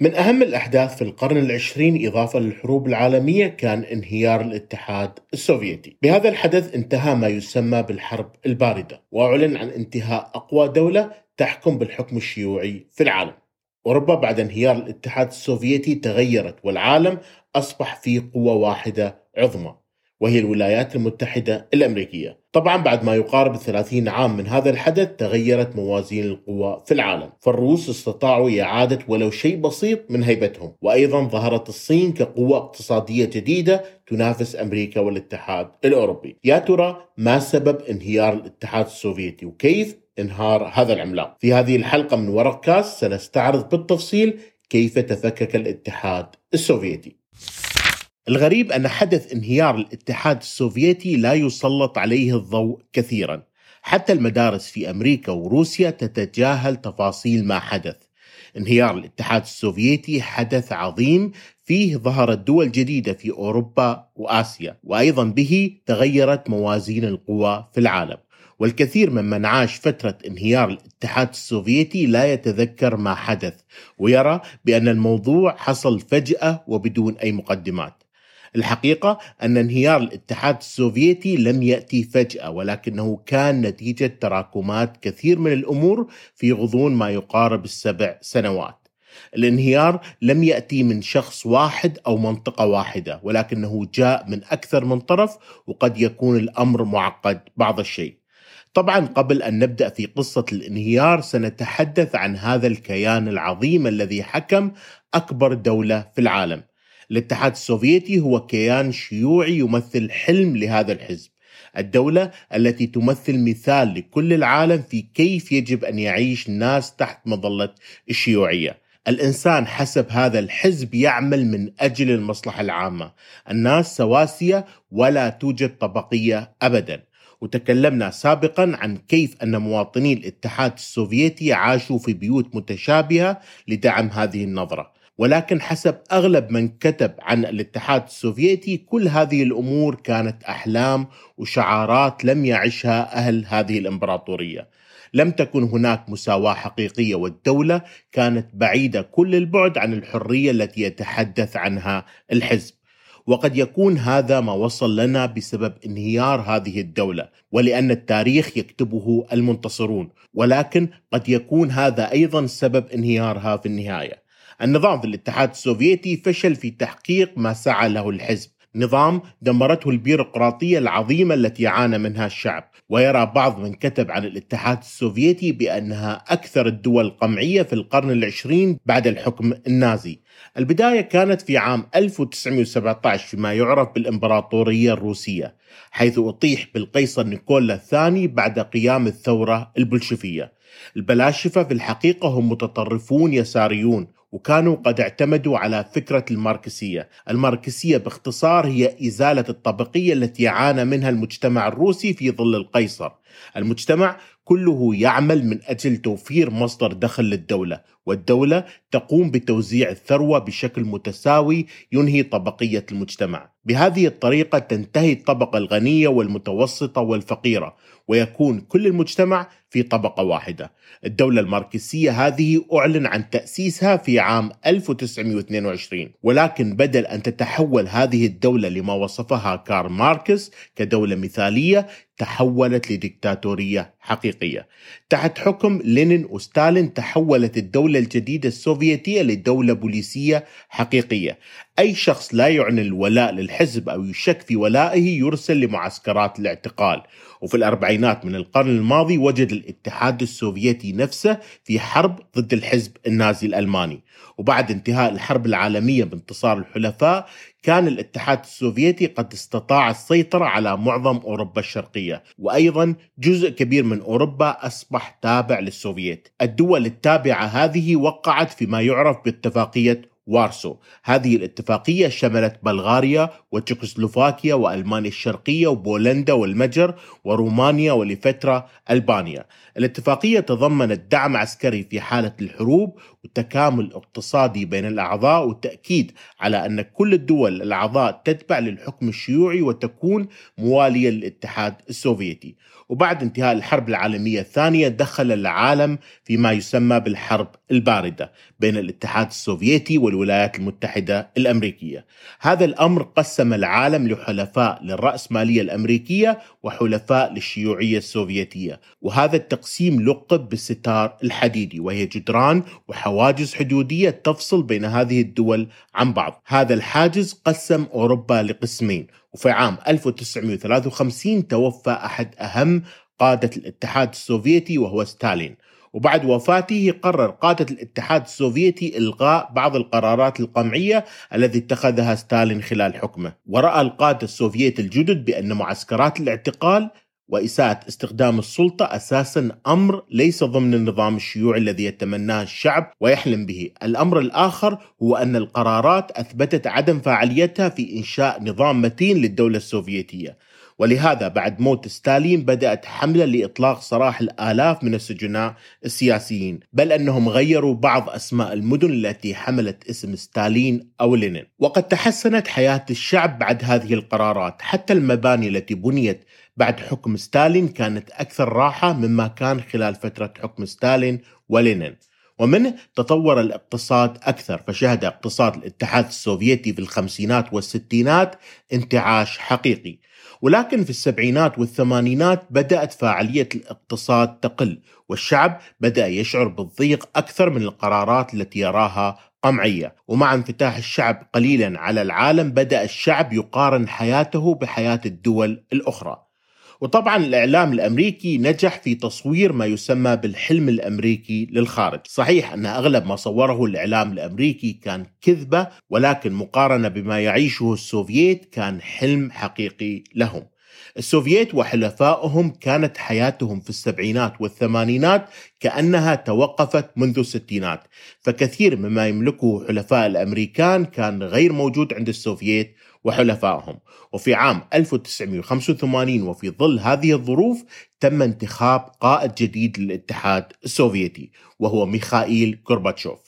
من أهم الأحداث في القرن العشرين إضافة للحروب العالمية كان انهيار الاتحاد السوفيتي. بهذا الحدث انتهى ما يسمى بالحرب الباردة وأعلن عن انتهاء أقوى دولة تحكم بالحكم الشيوعي في العالم. أوروبا بعد انهيار الاتحاد السوفيتي تغيرت والعالم أصبح فيه قوة واحدة عظمى وهي الولايات المتحدة الأمريكية. طبعا بعد ما يقارب 30 عام من هذا الحدث تغيرت موازين القوى في العالم. فالروس استطاعوا إعادة ولو شيء بسيط من هيبتهم. وأيضا ظهرت الصين كقوة اقتصادية جديدة تنافس أمريكا والاتحاد الأوروبي. يا ترى ما سبب انهيار الاتحاد السوفيتي؟ وكيف انهار هذا العملاق؟ في هذه الحلقة من ورق كاس سنستعرض بالتفصيل كيف تفكك الاتحاد السوفيتي. الغريب أن حدث انهيار الاتحاد السوفيتي لا يسلط عليه الضوء كثيرا. حتى المدارس في أمريكا وروسيا تتجاهل تفاصيل ما حدث. انهيار الاتحاد السوفيتي حدث عظيم فيه ظهرت دول جديدة في أوروبا وآسيا وأيضا به تغيرت موازين القوى في العالم. والكثير ممن عاش فترة انهيار الاتحاد السوفيتي لا يتذكر ما حدث ويرى بأن الموضوع حصل فجأة وبدون أي مقدمات. الحقيقة أن انهيار الاتحاد السوفيتي لم يأتي فجأة ولكنه كان نتيجة تراكمات كثير من الأمور في غضون ما يقارب السبع سنوات. الانهيار لم يأتي من شخص واحد أو منطقة واحدة ولكنه جاء من أكثر من طرف وقد يكون الأمر معقد بعض الشيء. طبعا قبل أن نبدأ في قصة الانهيار سنتحدث عن هذا الكيان العظيم الذي حكم أكبر دولة في العالم. الاتحاد السوفيتي هو كيان شيوعي يمثل حلم لهذا الحزب. الدولة التي تمثل مثال لكل العالم في كيف يجب أن يعيش الناس تحت مظلة الشيوعية. الإنسان حسب هذا الحزب يعمل من أجل المصلحة العامة. الناس سواسية ولا توجد طبقية أبدا. وتكلمنا سابقا عن كيف أن مواطني الاتحاد السوفيتي عاشوا في بيوت متشابهة لدعم هذه النظرة. ولكن حسب أغلب من كتب عن الاتحاد السوفيتي كل هذه الأمور كانت أحلام وشعارات لم يعشها أهل هذه الإمبراطورية. لم تكن هناك مساواة حقيقية والدولة كانت بعيدة كل البعد عن الحرية التي يتحدث عنها الحزب. وقد يكون هذا ما وصل لنا بسبب انهيار هذه الدولة ولأن التاريخ يكتبه المنتصرون ولكن قد يكون هذا أيضا سبب انهيارها في النهاية النظام في الاتحاد السوفيتي فشل في تحقيق ما سعى له الحزب. نظام دمرته البيروقراطية العظيمة التي عانى منها الشعب. ويرى بعض من كتب عن الاتحاد السوفيتي بأنها أكثر الدول قمعية في القرن العشرين بعد الحكم النازي. البداية كانت في عام 1917 فيما يعرف بالإمبراطورية الروسية حيث أطيح بالقيصر نيكولا الثاني بعد قيام الثورة البلشفية البلاشفة في الحقيقة هم متطرفون يساريون وكانوا قد اعتمدوا على فكرة الماركسية. الماركسية باختصار هي إزالة الطبقية التي عانى منها المجتمع الروسي في ظل القيصر. المجتمع كله يعمل من أجل توفير مصدر دخل للدولة والدولة تقوم بتوزيع الثروة بشكل متساوي ينهي طبقية المجتمع. بهذه الطريقة تنتهي الطبقة الغنية والمتوسطة والفقيرة ويكون كل المجتمع في طبقة واحدة. الدولة الماركسية هذه أعلن عن تأسيسها في عام 1922 ولكن بدل أن تتحول هذه الدولة لما وصفها كارل ماركس كدولة مثالية تحولت لديكتاتورية حقيقية. تحت حكم لينين وستالين تحولت الدولة الجديدة السوفيتية لدولة بوليسية حقيقية. أي شخص لا يعني الولاء للحزب أو يشك في ولائه يرسل لمعسكرات الاعتقال. وفي الأربعينات من القرن الماضي وجد الاتحاد السوفيتي نفسه في حرب ضد الحزب النازي الألماني. وبعد انتهاء الحرب العالمية بانتصار الحلفاء كان الاتحاد السوفيتي قد استطاع السيطرة على معظم أوروبا الشرقية. وأيضا جزء كبير من أوروبا أصبح تابع للسوفييت. الدول التابعة هذه وقعت فيما يعرف باتفاقية وارسو. هذه الاتفاقية شملت بلغاريا وتشيكوسلوفاكيا وألمانيا الشرقية وبولندا والمجر ورومانيا ولفترة ألبانيا. الاتفاقية تضمنت دعم عسكري في حالة الحروب وتكامل اقتصادي بين الأعضاء والتأكيد على أن كل الدول الأعضاء تتبع للحكم الشيوعي وتكون موالية للاتحاد السوفيتي. وبعد انتهاء الحرب العالمية الثانية دخل العالم فيما يسمى بالحرب الباردة بين الاتحاد السوفيتي والولايات المتحدة الأمريكية. هذا الأمر قسم العالم لحلفاء للرأسمالية الأمريكية وحلفاء للشيوعية السوفيتية. وهذا التقسيم لقب بالستار الحديدي وهي جدران وحواجز حدودية تفصل بين هذه الدول عن بعض. هذا الحاجز قسم أوروبا لقسمين وفي عام 1953 توفى أحد أهم قادة الاتحاد السوفيتي وهو ستالين. وبعد وفاته قرر قادة الاتحاد السوفيتي إلغاء بعض القرارات القمعية التي اتخذها ستالين خلال حكمه. ورأى القادة السوفيت الجدد بأن معسكرات الاعتقال وإساءة استخدام السلطة أساسا أمر ليس ضمن النظام الشيوعي الذي يتمناه الشعب ويحلم به. الأمر الآخر هو أن القرارات أثبتت عدم فاعليتها في إنشاء نظام متين للدولة السوفيتية. ولهذا بعد موت ستالين بدأت حملة لإطلاق سراح الآلاف من السجناء السياسيين بل أنهم غيروا بعض أسماء المدن التي حملت اسم ستالين أو لينين. وقد تحسنت حياة الشعب بعد هذه القرارات حتى المباني التي بنيت بعد حكم ستالين كانت أكثر راحة مما كان خلال فترة حكم ستالين ولينين. ومنه تطور الاقتصاد أكثر فشهد اقتصاد الاتحاد السوفيتي في الخمسينات والستينات انتعاش حقيقي. ولكن في السبعينات والثمانينات بدأت فاعلية الاقتصاد تقل والشعب بدأ يشعر بالضيق أكثر من القرارات التي يراها قمعية. ومع انفتاح الشعب قليلا على العالم بدأ الشعب يقارن حياته بحياة الدول الأخرى. وطبعا الإعلام الأمريكي نجح في تصوير ما يسمى بالحلم الأمريكي للخارج. صحيح أن أغلب ما صوره الإعلام الأمريكي كان كذبة ولكن مقارنة بما يعيشه السوفييت كان حلم حقيقي لهم. السوفييت وحلفائهم كانت حياتهم في السبعينات والثمانينات كأنها توقفت منذ الستينات. فكثير مما يملكه حلفاء الأمريكان كان غير موجود عند السوفييت وحلفائهم. وفي عام 1985 وفي ظل هذه الظروف تم انتخاب قائد جديد للاتحاد السوفيتي وهو ميخائيل غورباتشوف.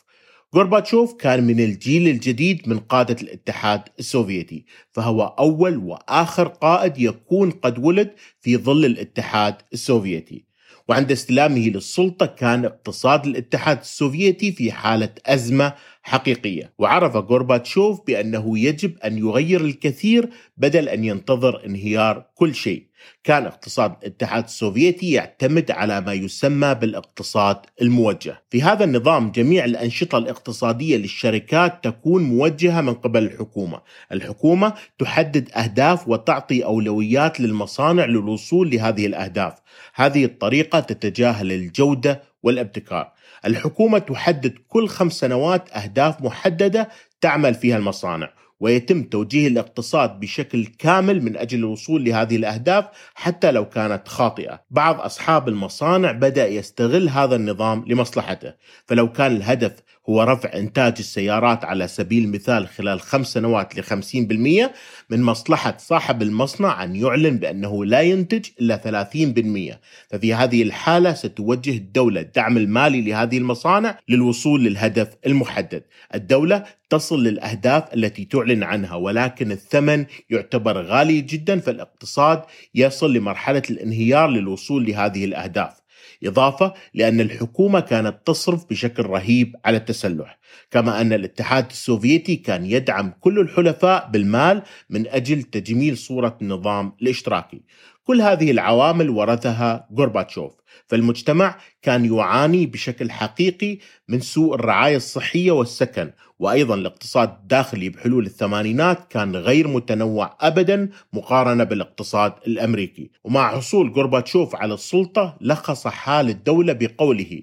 غورباتشوف كان من الجيل الجديد من قادة الاتحاد السوفيتي فهو أول وآخر قائد يكون قد ولد في ظل الاتحاد السوفيتي. وعند استلامه للسلطة كان اقتصاد الاتحاد السوفيتي في حالة أزمة حقيقية. وعرف غورباتشوف بأنه يجب أن يغير الكثير بدل أن ينتظر انهيار كل شيء. كان اقتصاد الاتحاد السوفيتي يعتمد على ما يسمى بالاقتصاد الموجه. في هذا النظام جميع الأنشطة الاقتصادية للشركات تكون موجهة من قبل الحكومة. الحكومة تحدد أهداف وتعطي أولويات للمصانع للوصول لهذه الأهداف. هذه الطريقة تتجاهل الجودة والابتكار الحكومة تحدد كل خمس سنوات أهداف محددة تعمل فيها المصانع ويتم توجيه الاقتصاد بشكل كامل من أجل الوصول لهذه الأهداف حتى لو كانت خاطئة. بعض أصحاب المصانع بدأ يستغل هذا النظام لمصلحته، فلو كان الهدف هو رفع إنتاج السيارات على سبيل المثال خلال خمس سنوات ل 50% من مصلحة صاحب المصنع أن يعلن بأنه لا ينتج إلا 30% ففي هذه الحالة ستوجه الدولة الدعم المالي لهذه المصانع للوصول للهدف المحدد. الدولة تصل للأهداف التي تعلن عنها ولكن الثمن يعتبر غالي جدا فالاقتصاد يصل لمرحلة الانهيار للوصول لهذه الأهداف. إضافة لأن الحكومة كانت تصرف بشكل رهيب على التسلح. كما أن الاتحاد السوفيتي كان يدعم كل الحلفاء بالمال من أجل تجميل صورة النظام الاشتراكي. كل هذه العوامل ورثها غورباتشوف. فالمجتمع كان يعاني بشكل حقيقي من سوء الرعاية الصحية والسكن. وأيضا الاقتصاد الداخلي بحلول الثمانينات كان غير متنوع أبدا مقارنة بالاقتصاد الأمريكي. ومع حصول غورباتشوف على السلطة لخص حال الدولة بقوله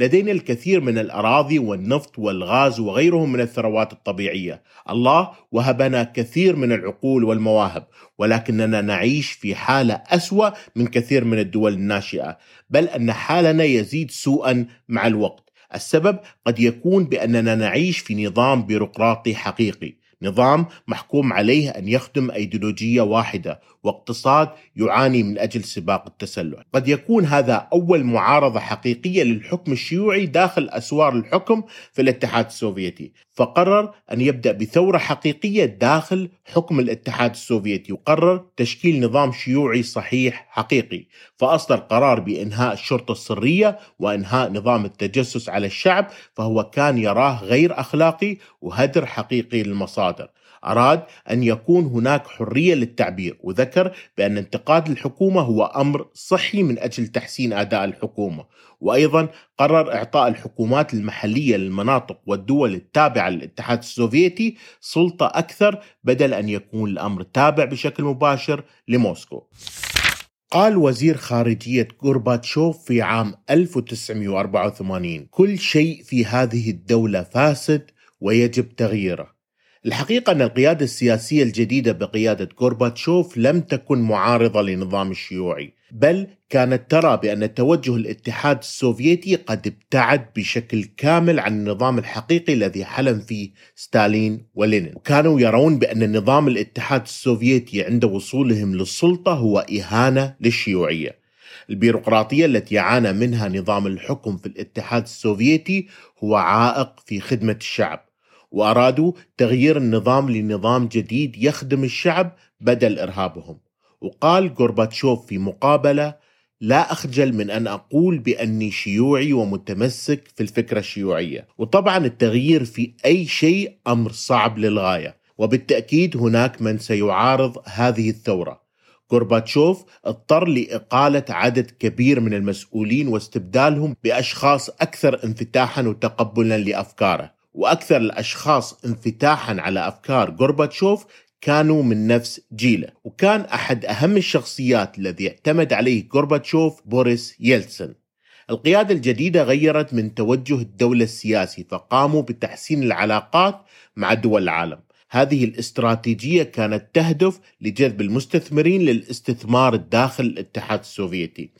لدينا الكثير من الأراضي والنفط والغاز وغيرهم من الثروات الطبيعية. الله وهبنا كثير من العقول والمواهب ولكننا نعيش في حالة أسوأ من كثير من الدول الناشئة بل أن حالنا يزيد سوءا مع الوقت. السبب قد يكون بأننا نعيش في نظام بيروقراطي حقيقي. نظام محكوم عليه أن يخدم أيديولوجية واحدة واقتصاد يعاني من أجل سباق التسلح قد يكون هذا أول معارضة حقيقية للحكم الشيوعي داخل أسوار الحكم في الاتحاد السوفيتي. فقرر أن يبدأ بثورة حقيقية داخل حكم الاتحاد السوفيتي وقرر تشكيل نظام شيوعي صحيح حقيقي. فأصدر قرار بإنهاء الشرطة السرية وإنهاء نظام التجسس على الشعب فهو كان يراه غير أخلاقي وهدر حقيقي للمصادر أراد أن يكون هناك حرية للتعبير وذكر بأن انتقاد الحكومة هو أمر صحي من أجل تحسين أداء الحكومة وأيضا قرر إعطاء الحكومات المحلية للمناطق والدول التابعة للاتحاد السوفيتي سلطة أكثر بدل أن يكون الأمر تابع بشكل مباشر لموسكو. قال وزير خارجية غورباتشوف في عام 1984 كل شيء في هذه الدولة فاسد ويجب تغييره. الحقيقة أن القيادة السياسية الجديدة بقيادة غورباتشوف لم تكن معارضة للنظام الشيوعي بل كانت ترى بأن توجه الاتحاد السوفيتي قد ابتعد بشكل كامل عن النظام الحقيقي الذي حلم فيه ستالين ولينين. وكانوا يرون بأن نظام الاتحاد السوفيتي عند وصولهم للسلطة هو إهانة للشيوعية. البيروقراطية التي عانى منها نظام الحكم في الاتحاد السوفيتي هو عائق في خدمة الشعب. وأرادوا تغيير النظام لنظام جديد يخدم الشعب بدل إرهابهم. وقال غورباتشوف في مقابلة لا أخجل من أن أقول بأني شيوعي ومتمسك في الفكرة الشيوعية. وطبعا التغيير في أي شيء أمر صعب للغاية. وبالتأكيد هناك من سيعارض هذه الثورة. غورباتشوف اضطر لإقالة عدد كبير من المسؤولين واستبدالهم بأشخاص أكثر انفتاحا وتقبلا لأفكاره. وأكثر الأشخاص انفتاحا على أفكار غورباتشوف كانوا من نفس جيله. وكان أحد أهم الشخصيات الذي اعتمد عليه غورباتشوف بوريس يلتسن القيادة الجديدة غيرت من توجه الدولة السياسي فقاموا بتحسين العلاقات مع دول العالم. هذه الاستراتيجية كانت تهدف لجذب المستثمرين للاستثمار داخل الاتحاد السوفيتي.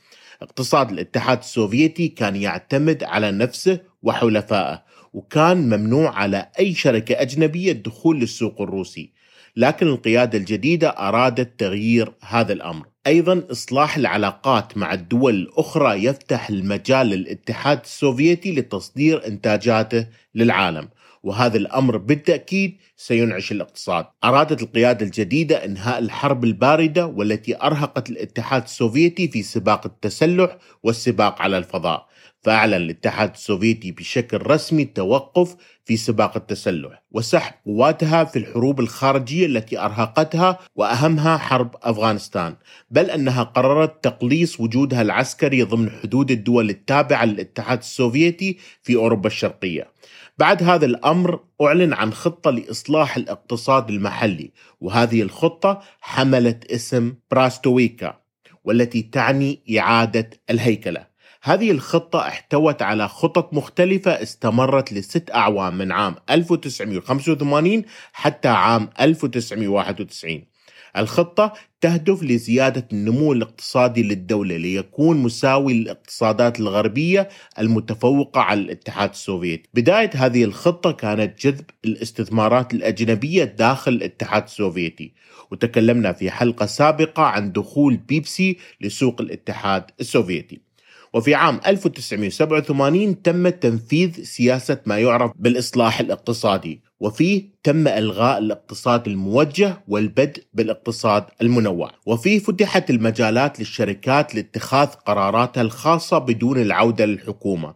اقتصاد الاتحاد السوفيتي كان يعتمد على نفسه وحلفائه. وكان ممنوع على أي شركة أجنبية الدخول للسوق الروسي. لكن القيادة الجديدة أرادت تغيير هذا الأمر. أيضا إصلاح العلاقات مع الدول الأخرى يفتح المجال للاتحاد السوفيتي لتصدير إنتاجاته للعالم. وهذا الأمر بالتأكيد سينعش الاقتصاد. أرادت القيادة الجديدة إنهاء الحرب الباردة والتي أرهقت الاتحاد السوفيتي في سباق التسلح والسباق على الفضاء. فأعلن الاتحاد السوفيتي بشكل رسمي التوقف في سباق التسلح وسحب قواتها في الحروب الخارجية التي أرهقتها وأهمها حرب أفغانستان. بل أنها قررت تقليص وجودها العسكري ضمن حدود الدول التابعة للاتحاد السوفيتي في أوروبا الشرقية. بعد هذا الأمر أعلن عن خطة لإصلاح الاقتصاد المحلي وهذه الخطة حملت اسم براستويكا والتي تعني إعادة الهيكلة. هذه الخطة احتوت على خطط مختلفة استمرت لست أعوام من عام 1985 حتى عام 1991 الخطة تهدف لزيادة النمو الاقتصادي للدولة ليكون مساوي للاقتصادات الغربية المتفوقة على الاتحاد السوفيتي. بداية هذه الخطة كانت جذب الاستثمارات الأجنبية داخل الاتحاد السوفيتي، وتكلمنا في حلقة سابقة عن دخول بيبسي لسوق الاتحاد السوفيتي. وفي عام 1987 تم تنفيذ سياسة ما يعرف بالإصلاح الاقتصادي وفيه تم إلغاء الاقتصاد الموجه والبدء بالاقتصاد المنوع. وفيه فتحت المجالات للشركات لاتخاذ قراراتها الخاصة بدون العودة للحكومة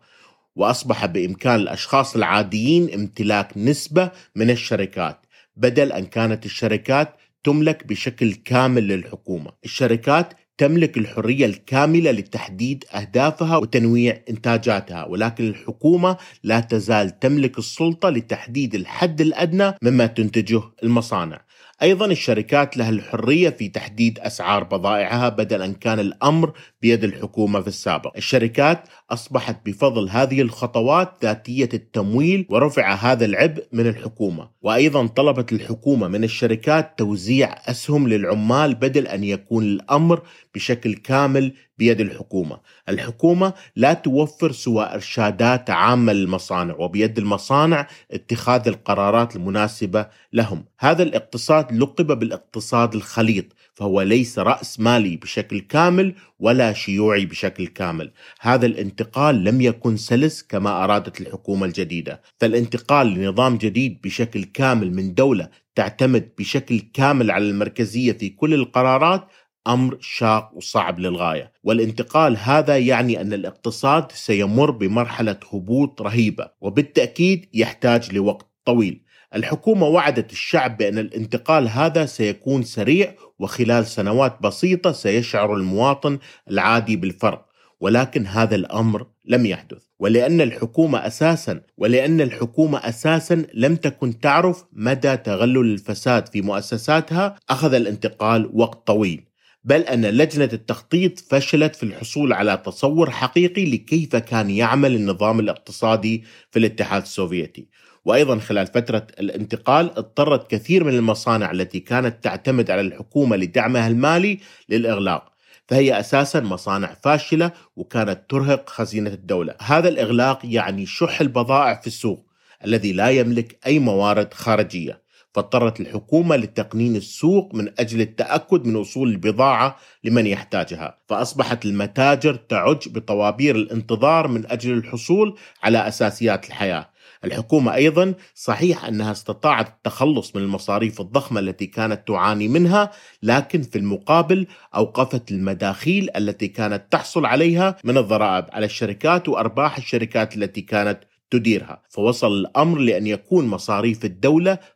وأصبح بإمكان الأشخاص العاديين امتلاك نسبة من الشركات بدل أن كانت الشركات تملك بشكل كامل للحكومة. الشركات تملك الحرية الكاملة لتحديد أهدافها وتنويع إنتاجاتها ولكن الحكومة لا تزال تملك السلطة لتحديد الحد الأدنى مما تنتجه المصانع. أيضا الشركات لها الحرية في تحديد أسعار بضائعها بدل ان كان الأمر بيد الحكومة في السابق. الشركات أصبحت بفضل هذه الخطوات ذاتية التمويل ورفع هذا العبء من الحكومة، وأيضا طلبت الحكومة من الشركات توزيع أسهم للعمال بدل أن يكون الأمر بشكل كامل بيد الحكومة. الحكومة لا توفر سوى إرشادات عامة للمصانع وبيد المصانع اتخاذ القرارات المناسبة لهم. هذا الاقتصاد لقب بالاقتصاد الخليط فهو ليس رأس مالي بشكل كامل ولا شيوعي بشكل كامل. هذا الانتقال لم يكن سلس كما أرادت الحكومة الجديدة. فالانتقال لنظام جديد بشكل كامل من دولة تعتمد بشكل كامل على المركزية في كل القرارات أمر شاق وصعب للغاية، والانتقال هذا يعني أن الاقتصاد سيمر بمرحلة هبوط رهيبة، وبالتأكيد يحتاج لوقت طويل. الحكومة وعدت الشعب بأن الانتقال هذا سيكون سريع وخلال سنوات بسيطة سيشعر المواطن العادي بالفرق، ولكن هذا الأمر لم يحدث، ولأن الحكومة أساسا ولأن الحكومة أساسا لم تكن تعرف مدى تغلل الفساد في مؤسساتها، أخذ الانتقال وقت طويل. بل أن لجنة التخطيط فشلت في الحصول على تصور حقيقي لكيف كان يعمل النظام الاقتصادي في الاتحاد السوفيتي. وأيضا خلال فترة الانتقال اضطرت كثير من المصانع التي كانت تعتمد على الحكومة لدعمها المالي للإغلاق. فهي أساسا مصانع فاشلة وكانت ترهق خزينة الدولة، هذا الإغلاق يعني شح البضائع في السوق الذي لا يملك أي موارد خارجية، فاضطرت الحكومة لتقنين السوق من أجل التأكد من وصول البضاعة لمن يحتاجها فأصبحت المتاجر تعج بطوابير الانتظار من أجل الحصول على أساسيات الحياة. الحكومة أيضا صحيح أنها استطاعت التخلص من المصاريف الضخمة التي كانت تعاني منها لكن في المقابل أوقفت المداخيل التي كانت تحصل عليها من الضرائب على الشركات وأرباح الشركات التي كانت تديرها. فوصل الأمر لأن يكون مصاريف الدولة 12%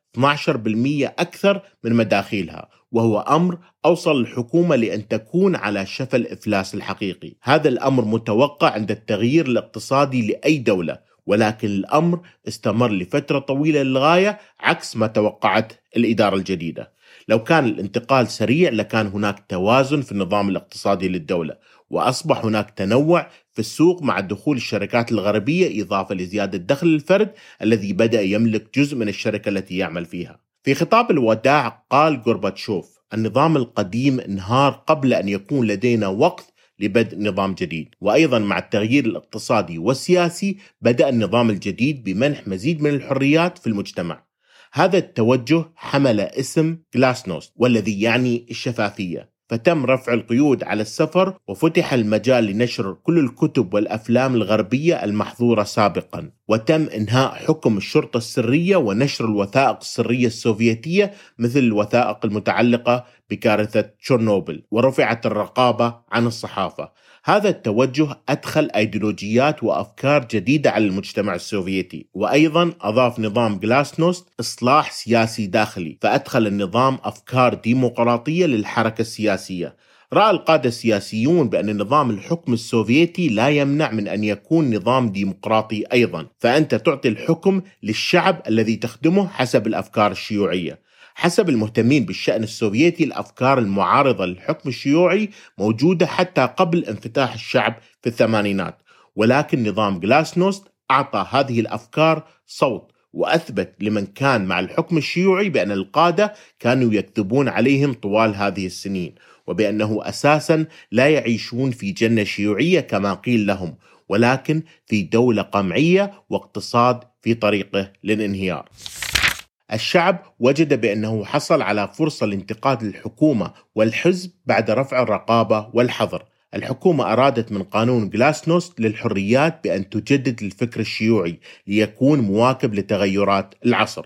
أكثر من مداخيلها وهو أمر أوصل الحكومة لأن تكون على شفا الإفلاس الحقيقي. هذا الأمر متوقع عند التغيير الاقتصادي لأي دولة ولكن الأمر استمر لفترة طويلة للغاية عكس ما توقعت الإدارة الجديدة. لو كان الانتقال سريع لكان هناك توازن في النظام الاقتصادي للدولة وأصبح هناك تنوع في السوق مع دخول الشركات الغربية إضافة لزيادة دخل الفرد الذي بدأ يملك جزء من الشركة التي يعمل فيها. في خطاب الوداع قال غورباتشوف النظام القديم انهار قبل أن يكون لدينا وقت لبدء نظام جديد. وأيضا مع التغيير الاقتصادي والسياسي بدأ النظام الجديد بمنح مزيد من الحريات في المجتمع. هذا التوجه حمل اسم جلاسنوست والذي يعني الشفافية. فتم رفع القيود على السفر وفتح المجال لنشر كل الكتب والأفلام الغربية المحظورة سابقا. وتم إنهاء حكم الشرطة السرية ونشر الوثائق السرية السوفيتية مثل الوثائق المتعلقة بكارثة تشيرنوبل ورفعت الرقابة عن الصحافة. هذا التوجه أدخل أيديولوجيات وأفكار جديدة على المجتمع السوفيتي وأيضا أضاف نظام جلاسنوست إصلاح سياسي داخلي فأدخل النظام أفكار ديمقراطية للحركة السياسية. رأى القادة السياسيون بأن نظام الحكم السوفيتي لا يمنع من أن يكون نظام ديمقراطي أيضا فأنت تعطي الحكم للشعب الذي تخدمه حسب الأفكار الشيوعية. حسب المهتمين بالشأن السوفيتي الأفكار المعارضة للحكم الشيوعي موجودة حتى قبل انفتاح الشعب في الثمانينات. ولكن نظام جلاسنوست أعطى هذه الأفكار صوت وأثبت لمن كان مع الحكم الشيوعي بأن القادة كانوا يكذبون عليهم طوال هذه السنين وبأنه أساسا لا يعيشون في جنة شيوعية كما قيل لهم ولكن في دولة قمعية واقتصاد في طريقه للانهيار. الشعب وجد بأنه حصل على فرصة لانتقاد الحكومة والحزب بعد رفع الرقابة والحظر. الحكومة أرادت من قانون جلاسنوست للحريات بأن تجدد الفكر الشيوعي ليكون مواكب لتغيرات العصر.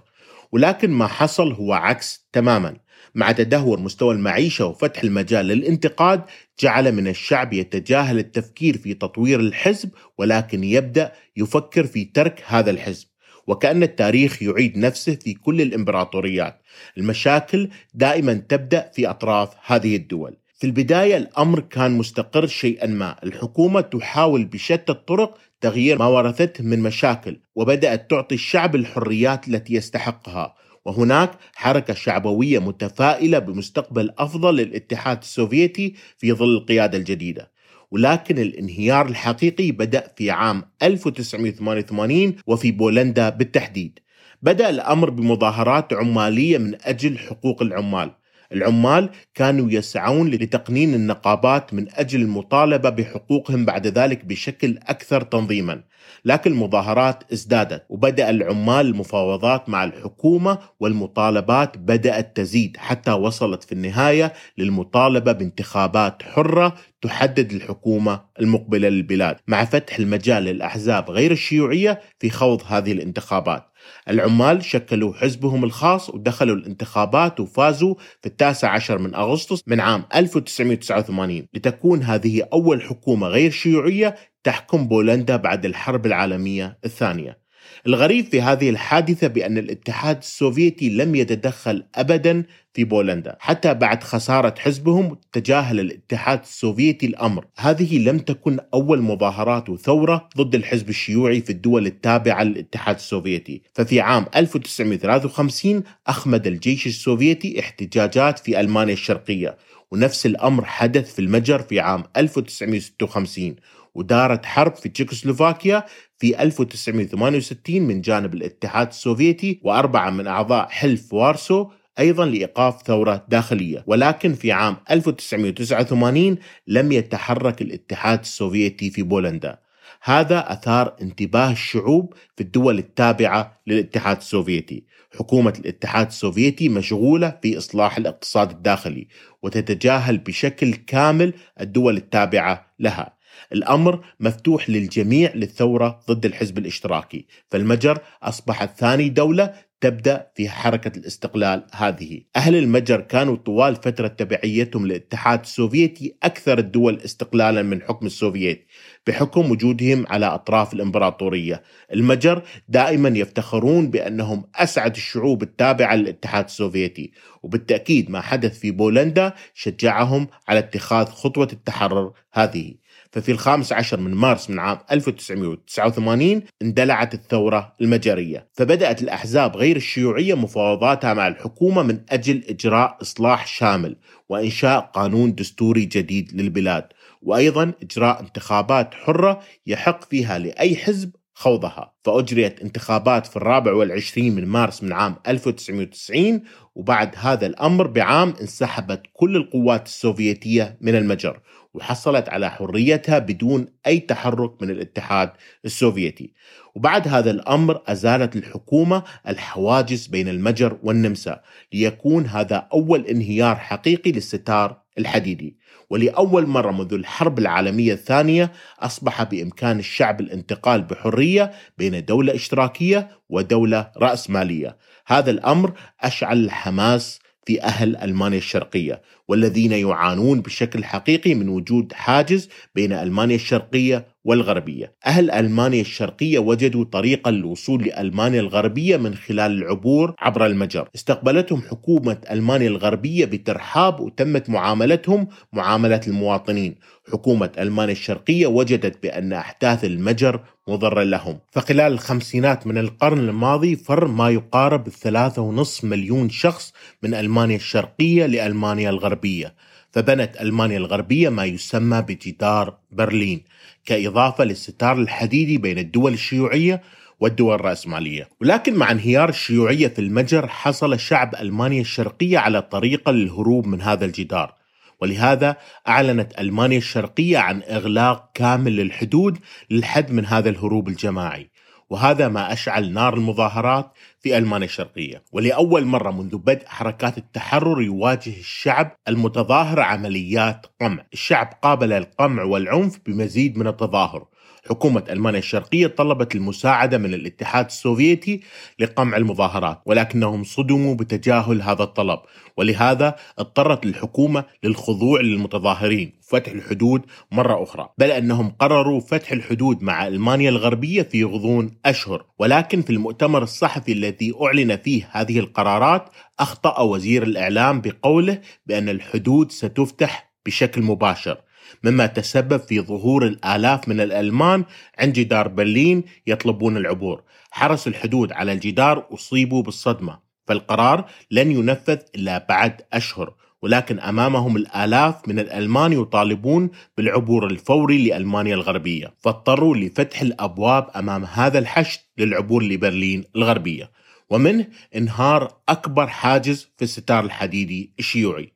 ولكن ما حصل هو عكس تماما. مع تدهور مستوى المعيشة وفتح المجال للانتقاد جعل من الشعب يتجاهل التفكير في تطوير الحزب ولكن يبدأ يفكر في ترك هذا الحزب. وكأن التاريخ يعيد نفسه في كل الإمبراطوريات. المشاكل دائما تبدأ في أطراف هذه الدول. في البداية الأمر كان مستقر شيئا ما. الحكومة تحاول بشتى الطرق تغيير ما ورثته من مشاكل وبدأت تعطي الشعب الحريات التي يستحقها. وهناك حركة شعبوية متفائلة بمستقبل أفضل للاتحاد السوفيتي في ظل القيادة الجديدة. ولكن الانهيار الحقيقي بدأ في عام 1988 وفي بولندا بالتحديد. بدأ الأمر بمظاهرات عمالية من أجل حقوق العمال. العمال كانوا يسعون لتقنين النقابات من أجل المطالبة بحقوقهم بعد ذلك بشكل أكثر تنظيما. لكن المظاهرات ازدادت وبدأ العمال المفاوضات مع الحكومة والمطالبات بدأت تزيد حتى وصلت في النهاية للمطالبة بانتخابات حرة تحدد الحكومة المقبلة للبلاد مع فتح المجال للأحزاب غير الشيوعية في خوض هذه الانتخابات. العمال شكلوا حزبهم الخاص ودخلوا الانتخابات وفازوا في التاسع عشر من أغسطس من عام 1989 لتكون هذه أول حكومة غير شيوعية تحكم بولندا بعد الحرب العالمية الثانية. الغريب في هذه الحادثة بأن الاتحاد السوفيتي لم يتدخل أبدا في بولندا حتى بعد خسارة حزبهم تجاهل الاتحاد السوفيتي الأمر. هذه لم تكن أول مظاهرات وثورة ضد الحزب الشيوعي في الدول التابعة للاتحاد السوفيتي. ففي عام 1953 أخمد الجيش السوفيتي احتجاجات في ألمانيا الشرقية ونفس الأمر حدث في المجر في عام 1956 ودارت حرب في تشيكوسلوفاكيا في 1968 من جانب الاتحاد السوفيتي وأربعة من أعضاء حلف وارسو أيضا لإيقاف ثورة داخلية. ولكن في عام 1989 لم يتحرك الاتحاد السوفيتي في بولندا. هذا أثار انتباه الشعوب في الدول التابعة للاتحاد السوفيتي. حكومة الاتحاد السوفيتي مشغولة في إصلاح الاقتصاد الداخلي وتتجاهل بشكل كامل الدول التابعة لها. الأمر مفتوح للجميع للثورة ضد الحزب الاشتراكي فالمجر أصبحت ثاني دولة تبدأ في حركة الاستقلال هذه. أهل المجر كانوا طوال فترة تبعيتهم للاتحاد السوفيتي أكثر الدول استقلالا من حكم السوفييت بحكم وجودهم على أطراف الإمبراطورية. المجر دائما يفتخرون بأنهم أسعد الشعوب التابعة للاتحاد السوفيتي وبالتأكيد ما حدث في بولندا شجعهم على اتخاذ خطوة التحرر هذه. ففي الخامس عشر من مارس من عام 1989 اندلعت الثورة المجرية. فبدأت الأحزاب غير الشيوعية مفاوضاتها مع الحكومة من أجل إجراء إصلاح شامل وإنشاء قانون دستوري جديد للبلاد وأيضا إجراء انتخابات حرة يحق فيها لأي حزب خوضها. فأجريت انتخابات في الرابع والعشرين من مارس من عام 1990 وبعد هذا الأمر بعام انسحبت كل القوات السوفيتية من المجر وحصلت على حريتها بدون أي تحرك من الاتحاد السوفيتي. وبعد هذا الأمر أزالت الحكومة الحواجز بين المجر والنمسا ليكون هذا أول انهيار حقيقي للستار الحديدي. ولأول مرة منذ الحرب العالمية الثانية أصبح بإمكان الشعب الانتقال بحرية بين دولة إشتراكية ودولة رأسمالية. هذا الأمر أشعل الحماس في أهل ألمانيا الشرقية والذين يعانون بشكل حقيقي من وجود حاجز بين ألمانيا الشرقية والغربية. أهل ألمانيا الشرقية وجدوا طريقا للوصول لألمانيا الغربية من خلال العبور عبر المجر. استقبلتهم حكومة ألمانيا الغربية بترحاب وتمت معاملتهم معاملة المواطنين. حكومة ألمانيا الشرقية وجدت بأن أحداث المجر مضرة لهم. فخلال الخمسينات من القرن الماضي فر ما يقارب الثلاثة ونصف مليون شخص من ألمانيا الشرقية لألمانيا الغربية. فبنت ألمانيا الغربية ما يسمى بجدار برلين. كإضافة للستار الحديدي بين الدول الشيوعية والدول الرأسمالية. ولكن مع انهيار الشيوعية في المجر حصل شعب ألمانيا الشرقية على طريقة للهروب من هذا الجدار. ولهذا أعلنت ألمانيا الشرقية عن إغلاق كامل للحدود للحد من هذا الهروب الجماعي. وهذا ما أشعل نار المظاهرات في ألمانيا الشرقية. ولأول مرة منذ بدء حركات التحرر يواجه الشعب المتظاهر عمليات قمع. الشعب قابل القمع والعنف بمزيد من التظاهر. حكومة ألمانيا الشرقية طلبت المساعدة من الاتحاد السوفيتي لقمع المظاهرات ولكنهم صدموا بتجاهل هذا الطلب ولهذا اضطرت الحكومة للخضوع للمتظاهرين وفتح الحدود مرة أخرى. بل أنهم قرروا فتح الحدود مع ألمانيا الغربية في غضون أشهر ولكن في المؤتمر الصحفي الذي أعلن فيه هذه القرارات أخطأ وزير الإعلام بقوله بأن الحدود ستفتح بشكل مباشر. مما تسبب في ظهور الآلاف من الألمان عند جدار برلين يطلبون العبور. حرس الحدود على الجدار أصيبوا بالصدمة فالقرار لن ينفذ إلا بعد أشهر ولكن أمامهم الآلاف من الألمان يطالبون بالعبور الفوري لألمانيا الغربية. فاضطروا لفتح الأبواب أمام هذا الحشد للعبور لبرلين الغربية. ومنه إنهار أكبر حاجز في الستار الحديدي الشيوعي.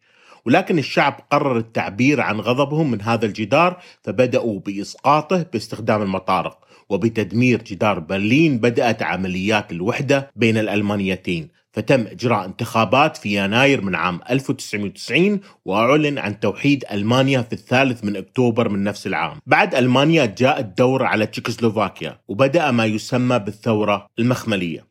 ولكن الشعب قرر التعبير عن غضبهم من هذا الجدار فبدأوا بإسقاطه باستخدام المطارق وبتدمير جدار برلين بدأت عمليات الوحدة بين الألمانيتين. فتم إجراء انتخابات في يناير من عام 1990 وأعلن عن توحيد ألمانيا في الثالث من أكتوبر من نفس العام. بعد ألمانيا جاء الدور على تشيكوسلوفاكيا وبدأ ما يسمى بالثورة المخملية.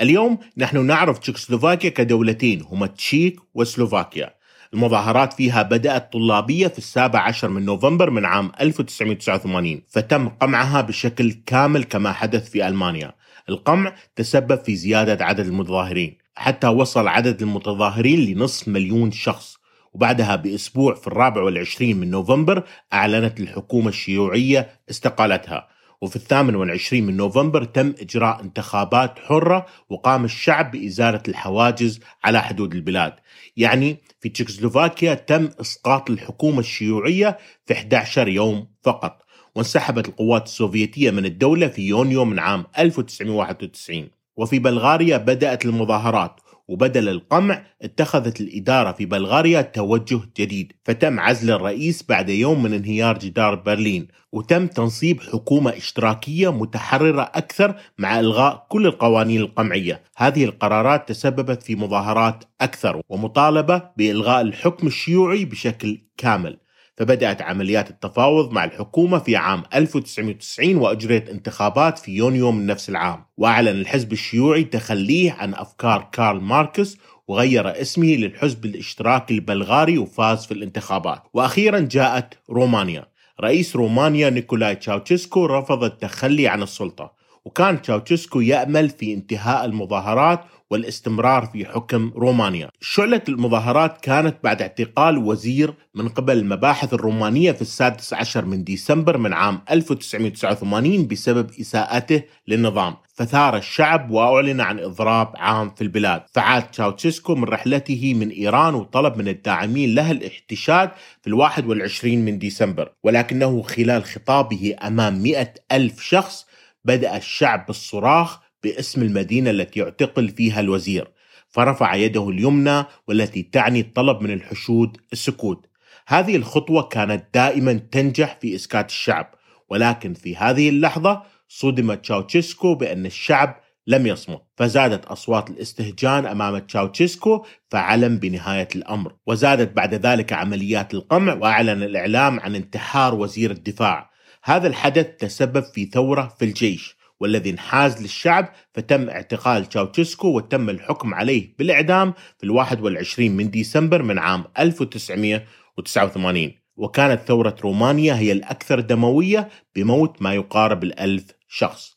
اليوم نحن نعرف تشيكوسلوفاكيا كدولتين هما تشيك وسلوفاكيا. المظاهرات فيها بدأت طلابية في السابع عشر من نوفمبر من عام 1989 فتم قمعها بشكل كامل كما حدث في ألمانيا. القمع تسبب في زيادة عدد المتظاهرين حتى وصل عدد المتظاهرين لنصف مليون شخص وبعدها بأسبوع في الرابع والعشرين من نوفمبر أعلنت الحكومة الشيوعية استقالتها. وفي الثامن والعشرين من نوفمبر تم إجراء انتخابات حرة وقام الشعب بإزالة الحواجز على حدود البلاد. يعني في تشيكوسلوفاكيا تم إسقاط الحكومة الشيوعية في 11 يوم فقط وانسحبت القوات السوفيتية من الدولة في يونيو من عام 1991 وفي بلغاريا بدأت المظاهرات وبدل القمع اتخذت الإدارة في بلغاريا توجه جديد فتم عزل الرئيس بعد يوم من انهيار جدار برلين وتم تنصيب حكومة اشتراكية متحررة أكثر مع إلغاء كل القوانين القمعية. هذه القرارات تسببت في مظاهرات أكثر ومطالبة بإلغاء الحكم الشيوعي بشكل كامل. فبدأت عمليات التفاوض مع الحكومة في عام 1990 وأجريت انتخابات في يونيو من نفس العام. وأعلن الحزب الشيوعي تخليه عن أفكار كارل ماركس وغير اسمه للحزب الاشتراكي البلغاري وفاز في الانتخابات. وأخيرا جاءت رومانيا. رئيس رومانيا نيكولاي تشاوشيسكو رفض التخلي عن السلطة. وكان تشاوشيسكو يأمل في انتهاء المظاهرات والاستمرار في حكم رومانيا. شعلة المظاهرات كانت بعد اعتقال وزير من قبل المباحث الرومانية في السادس عشر من ديسمبر من عام 1989 بسبب إساءته للنظام. فثار الشعب وأعلن عن إضراب عام في البلاد. فعاد تشاوتشيسكو من رحلته من إيران وطلب من الداعمين له الاحتشاد في الواحد والعشرين من ديسمبر. ولكنه خلال خطابه أمام مئة ألف شخص بدأ الشعب بالصراخ باسم المدينة التي يعتقل فيها الوزير. فرفع يده اليمنى والتي تعني الطلب من الحشود السكوت. هذه الخطوة كانت دائما تنجح في إسكات الشعب ولكن في هذه اللحظة صدم تشاوتشيسكو بأن الشعب لم يصمت فزادت أصوات الاستهجان أمام تشاوتشيسكو فعلم بنهاية الأمر. وزادت بعد ذلك عمليات القمع وأعلن الإعلام عن انتحار وزير الدفاع. هذا الحدث تسبب في ثورة في الجيش. والذي انحاز للشعب فتم اعتقال تشاوتشيسكو وتم الحكم عليه بالإعدام في الواحد والعشرين من ديسمبر من عام 1989 وكانت ثورة رومانيا هي الأكثر دموية بموت ما يقارب الألف شخص.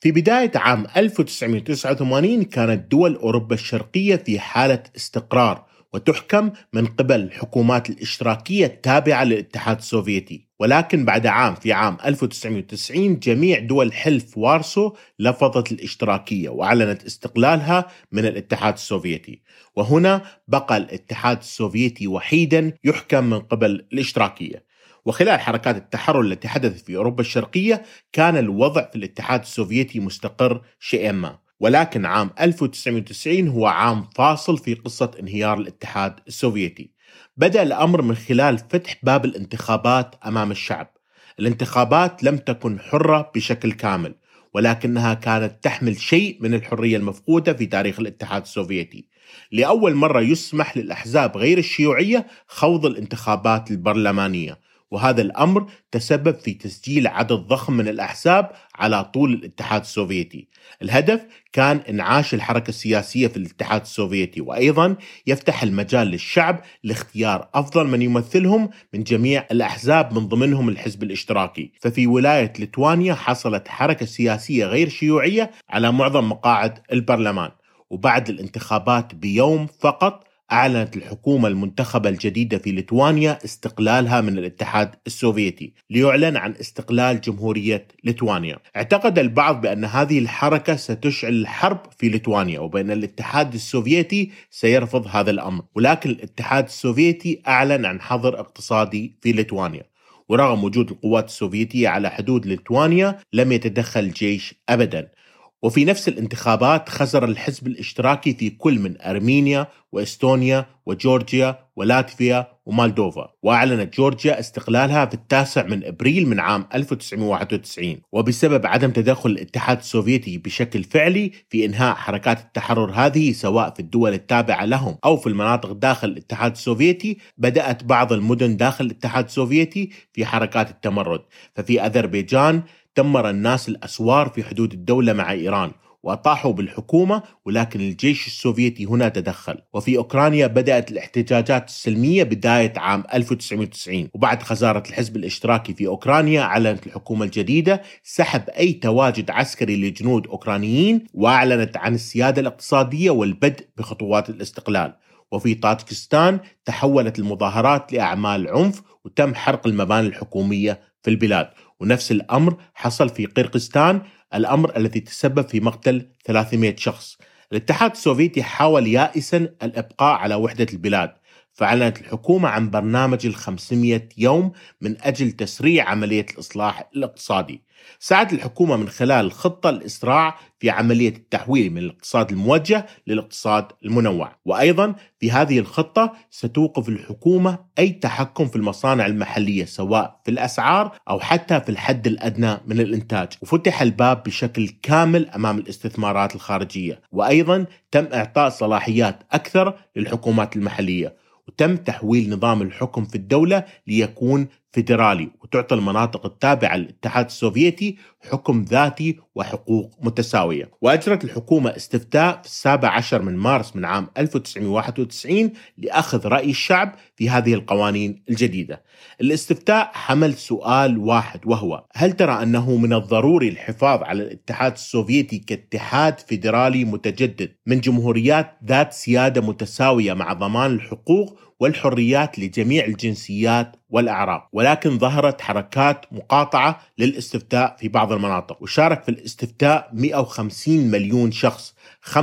في بداية عام 1989 كانت دول أوروبا الشرقية في حالة استقرار وتحكم من قبل الحكومات الاشتراكية التابعة للاتحاد السوفيتي. ولكن بعد عام في عام 1990 جميع دول حلف وارسو لفظت الاشتراكية وأعلنت استقلالها من الاتحاد السوفيتي. وهنا بقى الاتحاد السوفيتي وحيدا يحكم من قبل الاشتراكية. وخلال حركات التحرر التي حدثت في أوروبا الشرقية كان الوضع في الاتحاد السوفيتي مستقر شيئا ما. ولكن عام 1990 هو عام فاصل في قصة انهيار الاتحاد السوفيتي. بدأ الأمر من خلال فتح باب الانتخابات أمام الشعب. الانتخابات لم تكن حرة بشكل كامل ولكنها كانت تحمل شيء من الحرية المفقودة في تاريخ الاتحاد السوفيتي. لأول مرة يسمح للأحزاب غير الشيوعية خوض الانتخابات البرلمانية. وهذا الأمر تسبب في تسجيل عدد ضخم من الأحزاب على طول الاتحاد السوفيتي. الهدف كان إنعاش الحركة السياسية في الاتحاد السوفيتي وأيضا يفتح المجال للشعب لاختيار أفضل من يمثلهم من جميع الأحزاب من ضمنهم الحزب الاشتراكي. ففي ولاية ليتوانيا حصلت حركة سياسية غير شيوعية على معظم مقاعد البرلمان. وبعد الانتخابات بيوم فقط أعلنت الحكومة المنتخبة الجديدة في ليتوانيا استقلالها من الاتحاد السوفيتي ليعلن عن استقلال جمهورية ليتوانيا. اعتقد البعض بأن هذه الحركة ستشعل الحرب في ليتوانيا وبأن الاتحاد السوفيتي سيرفض هذا الأمر. ولكن الاتحاد السوفيتي أعلن عن حظر اقتصادي في ليتوانيا. ورغم وجود القوات السوفيتية على حدود ليتوانيا لم يتدخل الجيش أبدا. وفي نفس الانتخابات خسر الحزب الاشتراكي في كل من أرمينيا وإستونيا وجورجيا ولاتفيا ومالدوفا وأعلنت جورجيا استقلالها في التاسع من أبريل من عام 1991 وبسبب عدم تدخل الاتحاد السوفيتي بشكل فعلي في إنهاء حركات التحرر هذه سواء في الدول التابعة لهم أو في المناطق داخل الاتحاد السوفيتي بدأت بعض المدن داخل الاتحاد السوفيتي في حركات التمرد. ففي أذربيجان دمر الناس الأسوار في حدود الدولة مع إيران وأطاحوا بالحكومة ولكن الجيش السوفيتي هنا تدخل. وفي أوكرانيا بدأت الاحتجاجات السلمية بداية عام 1990 وبعد خسارة الحزب الاشتراكي في أوكرانيا أعلنت الحكومة الجديدة سحب أي تواجد عسكري لجنود أوكرانيين وأعلنت عن السيادة الاقتصادية والبدء بخطوات الاستقلال. وفي طاجكستان تحولت المظاهرات لأعمال عنف وتم حرق المباني الحكومية في البلاد. ونفس الأمر حصل في قرقستان الأمر الذي تسبب في مقتل 300 شخص. الاتحاد السوفيتي حاول يائسا الإبقاء على وحدة البلاد. فأعلنت الحكومة عن برنامج ال 500 يوم من أجل تسريع عملية الإصلاح الاقتصادي. ساعد الحكومة من خلال الخطة الإسراع في عملية التحويل من الاقتصاد الموجه للاقتصاد المنوع. وأيضا في هذه الخطة ستوقف الحكومة أي تحكم في المصانع المحلية سواء في الأسعار أو حتى في الحد الأدنى من الإنتاج. وفتح الباب بشكل كامل أمام الاستثمارات الخارجية. وأيضا تم إعطاء صلاحيات أكثر للحكومات المحلية. وتم تحويل نظام الحكم في الدولة ليكون فيدرالي وتعطى المناطق التابعة للاتحاد السوفيتي حكم ذاتي وحقوق متساوية. وأجرت الحكومة استفتاء في السابع عشر من مارس من عام 1991 لأخذ رأي الشعب في هذه القوانين الجديدة. الاستفتاء حمل سؤال واحد وهو هل ترى أنه من الضروري الحفاظ على الاتحاد السوفيتي كاتحاد فيدرالي متجدد من جمهوريات ذات سيادة متساوية مع ضمان الحقوق والحريات لجميع الجنسيات والأعراق؟ ولكن ظهرت حركات مقاطعة للاستفتاء في بعض المناطق وشارك في الاستفتاء 150 مليون شخص 75%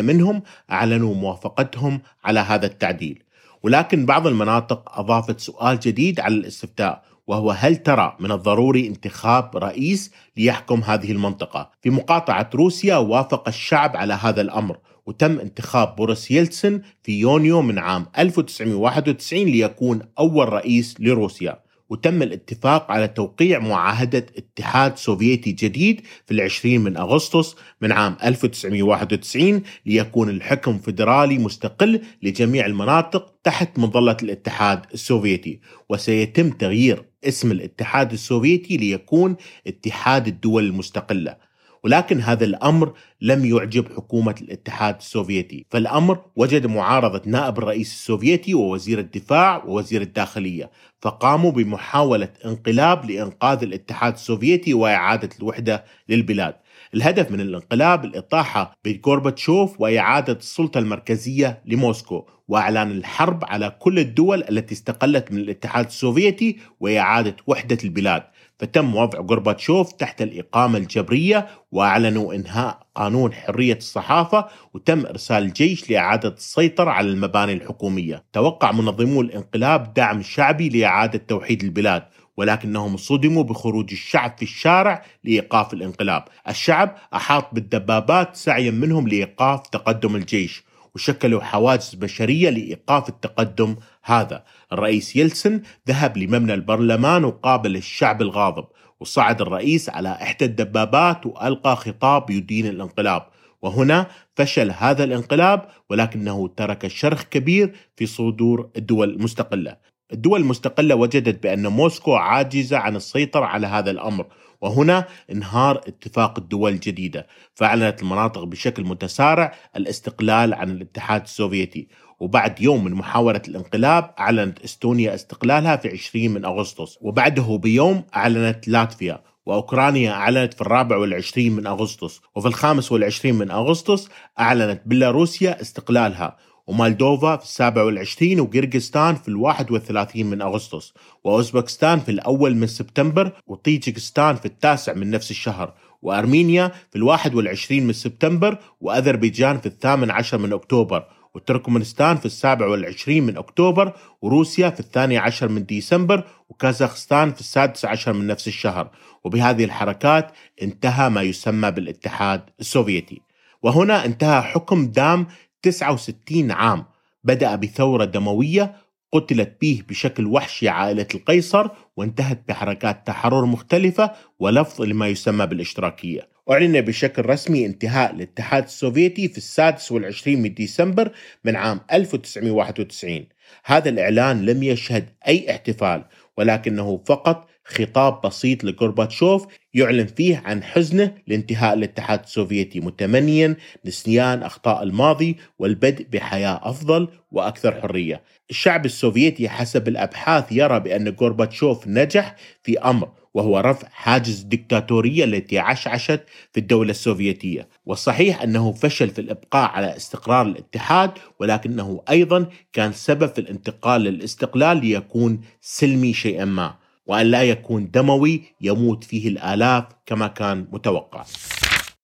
منهم أعلنوا موافقتهم على هذا التعديل ولكن بعض المناطق أضافت سؤال جديد على الاستفتاء وهو هل ترى من الضروري انتخاب رئيس ليحكم هذه المنطقة؟ في مقاطعة روسيا وافق الشعب على هذا الأمر وتم انتخاب بوريس يلتسن في يونيو من عام 1991 ليكون أول رئيس لروسيا وتم الاتفاق على توقيع معاهدة اتحاد سوفيتي جديد في العشرين من أغسطس من عام 1991 ليكون الحكم فيدرالي مستقل لجميع المناطق تحت مظلة الاتحاد السوفيتي. وسيتم تغيير اسم الاتحاد السوفيتي ليكون اتحاد الدول المستقلة. ولكن هذا الأمر لم يعجب حكومة الاتحاد السوفيتي، فالأمر وجد معارضة نائب الرئيس السوفيتي ووزير الدفاع ووزير الداخلية، فقاموا بمحاولة انقلاب لإنقاذ الاتحاد السوفيتي وإعادة الوحدة للبلاد. الهدف من الانقلاب الإطاحة بغورباتشوف وإعادة السلطة المركزية لموسكو وإعلان الحرب على كل الدول التي استقلت من الاتحاد السوفيتي وإعادة وحدة البلاد. فتم وضع غورباتشوف تحت الإقامة الجبرية وأعلنوا إنهاء قانون حرية الصحافة وتم إرسال الجيش لإعادة السيطرة على المباني الحكومية. توقع منظمو الانقلاب دعم شعبي لإعادة توحيد البلاد ولكنهم صدموا بخروج الشعب في الشارع لإيقاف الانقلاب، الشعب أحاط بالدبابات سعيا منهم لإيقاف تقدم الجيش، وشكلوا حواجز بشرية لإيقاف التقدم هذا. الرئيس يلسن ذهب لمبنى البرلمان وقابل الشعب الغاضب وصعد الرئيس على إحدى الدبابات وألقى خطاب يدين الانقلاب. وهنا فشل هذا الانقلاب ولكنه ترك شرخ كبير في صدور الدول المستقلة. الدول المستقلة وجدت بأن موسكو عاجزة عن السيطرة على هذا الأمر وهنا انهار اتفاق الدول الجديدة فأعلنت المناطق بشكل متسارع الاستقلال عن الاتحاد السوفيتي. وبعد يوم من محاولة الانقلاب أعلنت إستونيا استقلالها في 20 من أغسطس. وبعده بيوم أعلنت لاتفيا. وأوكرانيا أعلنت في الرابع والعشرين من أغسطس. وفي الخامس والعشرين من أغسطس أعلنت بيلاروسيا استقلالها. ومالدوفا في السابع والعشرين وقرقستان في الواحد والثلاثين من أغسطس وأوزبكستان في الأول من سبتمبر وطيجكستان في التاسع من نفس الشهر وأرمينيا في الواحد والعشرين من سبتمبر وأذربيجان في الثامن عشر من أكتوبر وتركمانستان في السابع والعشرين من أكتوبر وروسيا في الثاني عشر من ديسمبر وكازاخستان في السادس عشر من نفس الشهر. وبهذه الحركات انتهى ما يسمى بالاتحاد السوفيتي. وهنا انتهى حكم دام 69 عام بدأ بثورة دموية قتلت به بشكل وحشي عائلة القيصر وانتهت بحركات تحرر مختلفة ولفظ لما يسمى بالاشتراكية. أعلن بشكل رسمي انتهاء الاتحاد السوفيتي في السادس والعشرين من ديسمبر من عام 1991 هذا الإعلان لم يشهد أي احتفال ولكنه فقط خطاب بسيط لغورباتشوف يعلن فيه عن حزنه لانتهاء الاتحاد السوفيتي متمنيا نسيان أخطاء الماضي والبدء بحياة أفضل وأكثر حرية. الشعب السوفيتي حسب الأبحاث يرى بأن غورباتشوف نجح في أمر وهو رفع حاجز الدكتاتوريه التي عشعشت في الدولة السوفيتية، والصحيح أنه فشل في الإبقاء على استقرار الاتحاد ولكنه أيضا كان سبب في الانتقال للاستقلال ليكون سلمي شيئا ما. وأن لا يكون دموي يموت فيه الآلاف كما كان متوقع.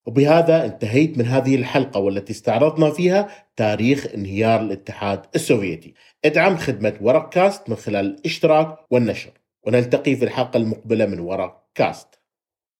وبهذا انتهيت من هذه الحلقة والتي استعرضنا فيها تاريخ انهيار الاتحاد السوفيتي. ادعم خدمة ورق كاست من خلال الاشتراك والنشر. ونلتقي في الحلقة المقبلة من ورق كاست.